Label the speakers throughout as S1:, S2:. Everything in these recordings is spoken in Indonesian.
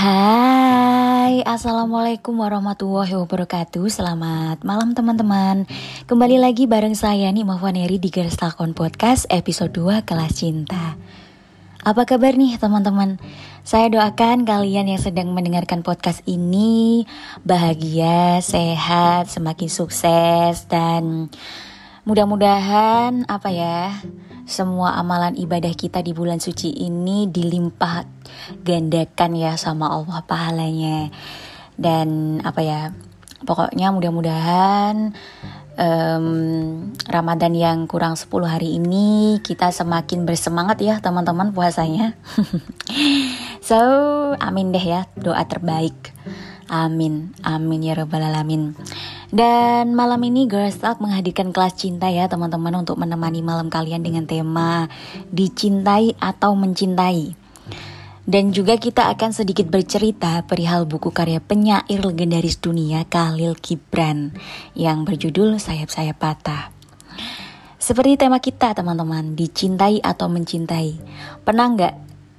S1: Hai, Assalamualaikum warahmatullahi wabarakatuh. Selamat malam teman-teman. Kembali lagi bareng saya nih Mahwaneri di Girls Talk on Podcast episode 2 Kelas Cinta. Apa kabar nih teman-teman? Saya doakan kalian yang sedang mendengarkan podcast ini Bahagia, sehat, semakin sukses Dan mudah-mudahan apa ya semua amalan ibadah kita di bulan suci ini dilimpah gandakan ya sama Allah pahalanya. Dan apa ya pokoknya mudah-mudahan um, Ramadan yang kurang 10 hari ini kita semakin bersemangat ya teman-teman puasanya. So amin deh ya doa terbaik. Amin amin ya rabbal alamin dan malam ini Girls Talk menghadirkan kelas cinta ya teman-teman untuk menemani malam kalian dengan tema dicintai atau mencintai. Dan juga kita akan sedikit bercerita perihal buku karya penyair legendaris dunia Khalil Gibran yang berjudul Sayap-Sayap Patah. Seperti tema kita teman-teman, dicintai atau mencintai. Pernah nggak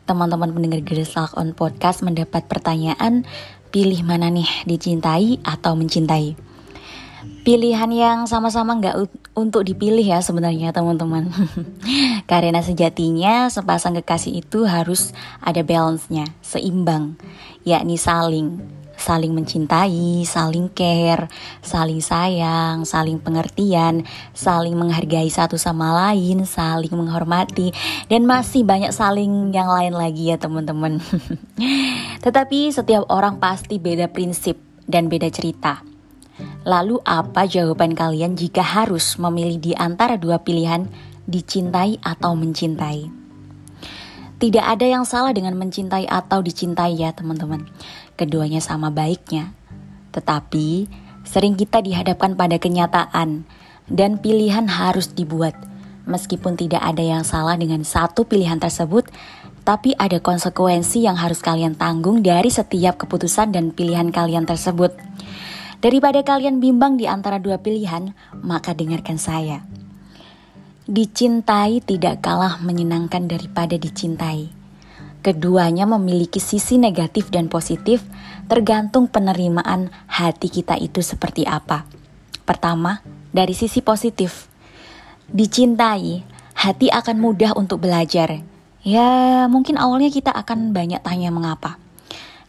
S1: teman-teman pendengar Girls Talk on Podcast mendapat pertanyaan pilih mana nih dicintai atau mencintai? Pilihan yang sama-sama nggak untuk dipilih ya sebenarnya teman-teman. Karena sejatinya sepasang kekasih itu harus ada balance-nya, seimbang, yakni saling saling mencintai, saling care, saling sayang, saling pengertian, saling menghargai satu sama lain, saling menghormati, dan masih banyak saling yang lain lagi ya teman-teman. Tetapi setiap orang pasti beda prinsip dan beda cerita. Lalu apa jawaban kalian jika harus memilih di antara dua pilihan dicintai atau mencintai? Tidak ada yang salah dengan mencintai atau dicintai ya teman-teman. Keduanya sama baiknya. Tetapi sering kita dihadapkan pada kenyataan dan pilihan harus dibuat. Meskipun tidak ada yang salah dengan satu pilihan tersebut, tapi ada konsekuensi yang harus kalian tanggung dari setiap keputusan dan pilihan kalian tersebut. Daripada kalian bimbang di antara dua pilihan, maka dengarkan saya. Dicintai tidak kalah menyenangkan daripada dicintai. Keduanya memiliki sisi negatif dan positif, tergantung penerimaan hati kita itu seperti apa. Pertama, dari sisi positif, dicintai, hati akan mudah untuk belajar. Ya, mungkin awalnya kita akan banyak tanya mengapa.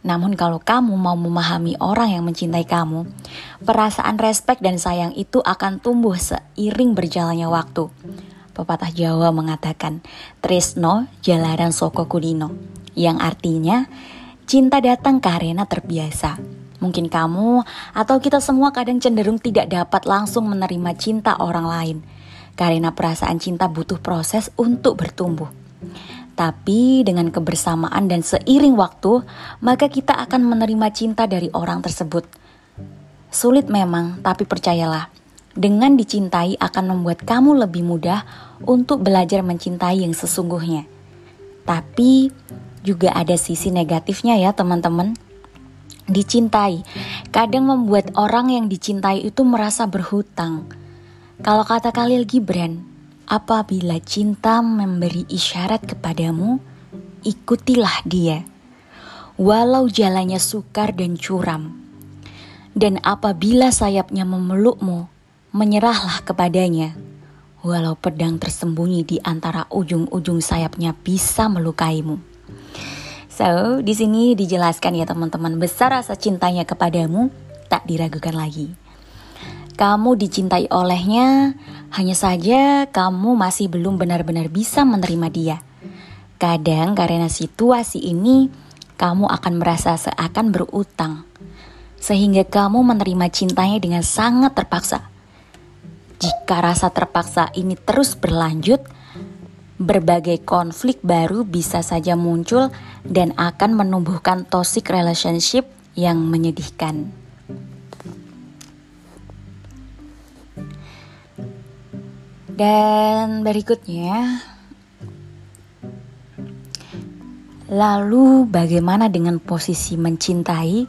S1: Namun kalau kamu mau memahami orang yang mencintai kamu, perasaan respek dan sayang itu akan tumbuh seiring berjalannya waktu. Pepatah Jawa mengatakan, Tresno jalaran soko kudino, yang artinya cinta datang karena terbiasa. Mungkin kamu atau kita semua kadang cenderung tidak dapat langsung menerima cinta orang lain, karena perasaan cinta butuh proses untuk bertumbuh. Tapi dengan kebersamaan dan seiring waktu, maka kita akan menerima cinta dari orang tersebut. Sulit memang, tapi percayalah, dengan dicintai akan membuat kamu lebih mudah untuk belajar mencintai yang sesungguhnya. Tapi juga ada sisi negatifnya ya teman-teman. Dicintai kadang membuat orang yang dicintai itu merasa berhutang. Kalau kata Khalil Gibran, Apabila cinta memberi isyarat kepadamu, ikutilah dia, walau jalannya sukar dan curam. Dan apabila sayapnya memelukmu, menyerahlah kepadanya, walau pedang tersembunyi di antara ujung-ujung sayapnya bisa melukaimu. So, di sini dijelaskan ya teman-teman, besar rasa cintanya kepadamu tak diragukan lagi. Kamu dicintai olehnya, hanya saja kamu masih belum benar-benar bisa menerima dia. Kadang karena situasi ini, kamu akan merasa seakan berutang, sehingga kamu menerima cintanya dengan sangat terpaksa. Jika rasa terpaksa ini terus berlanjut, berbagai konflik baru bisa saja muncul dan akan menumbuhkan toxic relationship yang menyedihkan. Dan berikutnya, lalu bagaimana dengan posisi mencintai,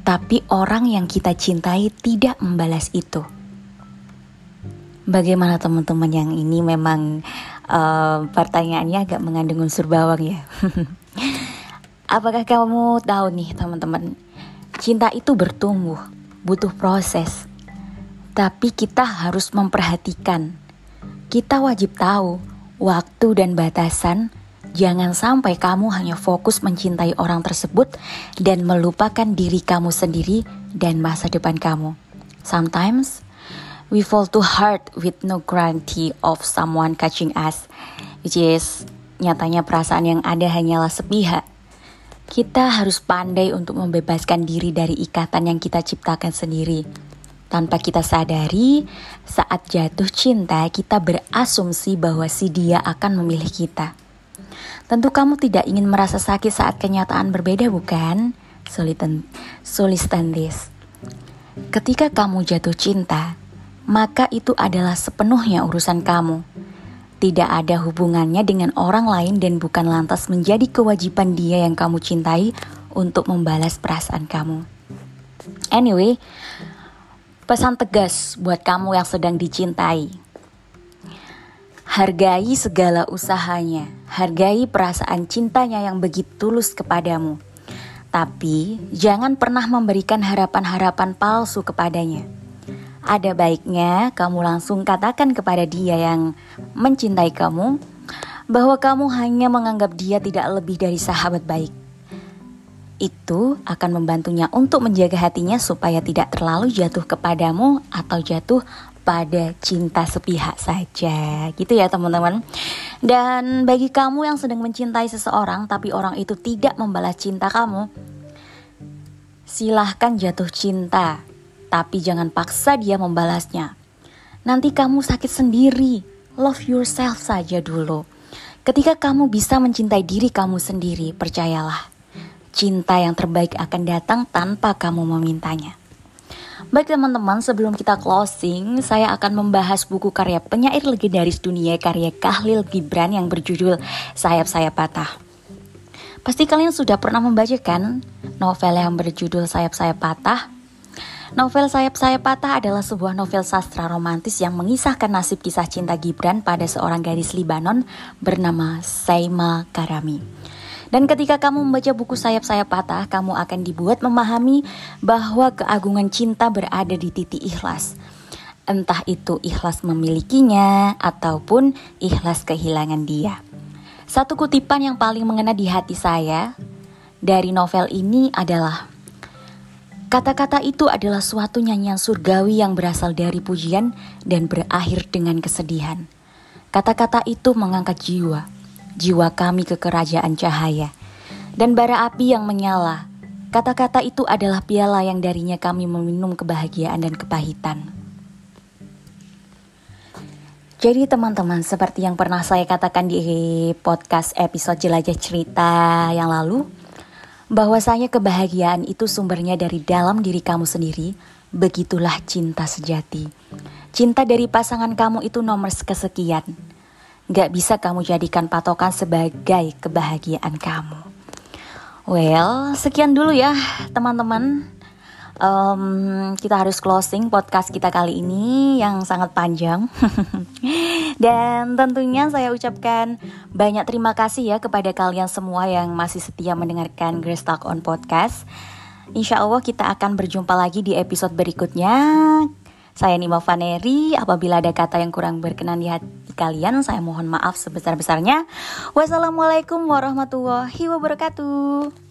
S1: tapi orang yang kita cintai tidak membalas itu? Bagaimana teman-teman yang ini memang uh, pertanyaannya agak mengandung unsur bawang ya? Apakah kamu tahu nih teman-teman Cinta itu bertumbuh Butuh proses Tapi kita harus memperhatikan Kita wajib tahu Waktu dan batasan Jangan sampai kamu hanya fokus mencintai orang tersebut Dan melupakan diri kamu sendiri Dan masa depan kamu Sometimes we fall too hard with no guarantee of someone catching us, which is nyatanya perasaan yang ada hanyalah sepihak. Kita harus pandai untuk membebaskan diri dari ikatan yang kita ciptakan sendiri. Tanpa kita sadari, saat jatuh cinta, kita berasumsi bahwa si dia akan memilih kita. Tentu kamu tidak ingin merasa sakit saat kenyataan berbeda, bukan? Solistandis. Ketika kamu jatuh cinta, maka itu adalah sepenuhnya urusan kamu. Tidak ada hubungannya dengan orang lain dan bukan lantas menjadi kewajiban dia yang kamu cintai untuk membalas perasaan kamu. Anyway, pesan tegas buat kamu yang sedang dicintai. Hargai segala usahanya, hargai perasaan cintanya yang begitu tulus kepadamu. Tapi jangan pernah memberikan harapan-harapan palsu kepadanya. Ada baiknya kamu langsung katakan kepada dia yang mencintai kamu bahwa kamu hanya menganggap dia tidak lebih dari sahabat baik. Itu akan membantunya untuk menjaga hatinya supaya tidak terlalu jatuh kepadamu atau jatuh pada cinta sepihak saja. Gitu ya, teman-teman. Dan bagi kamu yang sedang mencintai seseorang tapi orang itu tidak membalas cinta kamu, silahkan jatuh cinta, tapi jangan paksa dia membalasnya. Nanti kamu sakit sendiri. Love yourself saja dulu. Ketika kamu bisa mencintai diri kamu sendiri, percayalah, cinta yang terbaik akan datang tanpa kamu memintanya. Baik teman-teman, sebelum kita closing, saya akan membahas buku karya penyair legendaris dunia karya Kahlil Gibran yang berjudul Sayap-Sayap Patah. Pasti kalian sudah pernah membacakan novel yang berjudul Sayap-Sayap Patah. Novel Sayap-Sayap Patah adalah sebuah novel sastra romantis yang mengisahkan nasib kisah cinta Gibran pada seorang gadis Libanon bernama Saima Karami. Dan ketika kamu membaca buku sayap-sayap patah, kamu akan dibuat memahami bahwa keagungan cinta berada di titik ikhlas. Entah itu ikhlas memilikinya ataupun ikhlas kehilangan dia. Satu kutipan yang paling mengena di hati saya dari novel ini adalah Kata-kata itu adalah suatu nyanyian surgawi yang berasal dari pujian dan berakhir dengan kesedihan. Kata-kata itu mengangkat jiwa, jiwa kami ke kerajaan cahaya, dan bara api yang menyala. Kata-kata itu adalah piala yang darinya kami meminum kebahagiaan dan kepahitan. Jadi teman-teman, seperti yang pernah saya katakan di podcast episode Jelajah Cerita yang lalu, bahwasanya kebahagiaan itu sumbernya dari dalam diri kamu sendiri, begitulah cinta sejati. Cinta dari pasangan kamu itu nomor kesekian gak bisa kamu jadikan patokan sebagai kebahagiaan kamu. Well, sekian dulu ya teman-teman. Um, kita harus closing podcast kita kali ini yang sangat panjang. Dan tentunya saya ucapkan banyak terima kasih ya kepada kalian semua yang masih setia mendengarkan Grace Talk on Podcast. Insya Allah kita akan berjumpa lagi di episode berikutnya. Saya Nima Vaneri, apabila ada kata yang kurang berkenan di hati kalian, saya mohon maaf sebesar-besarnya. Wassalamualaikum warahmatullahi wabarakatuh.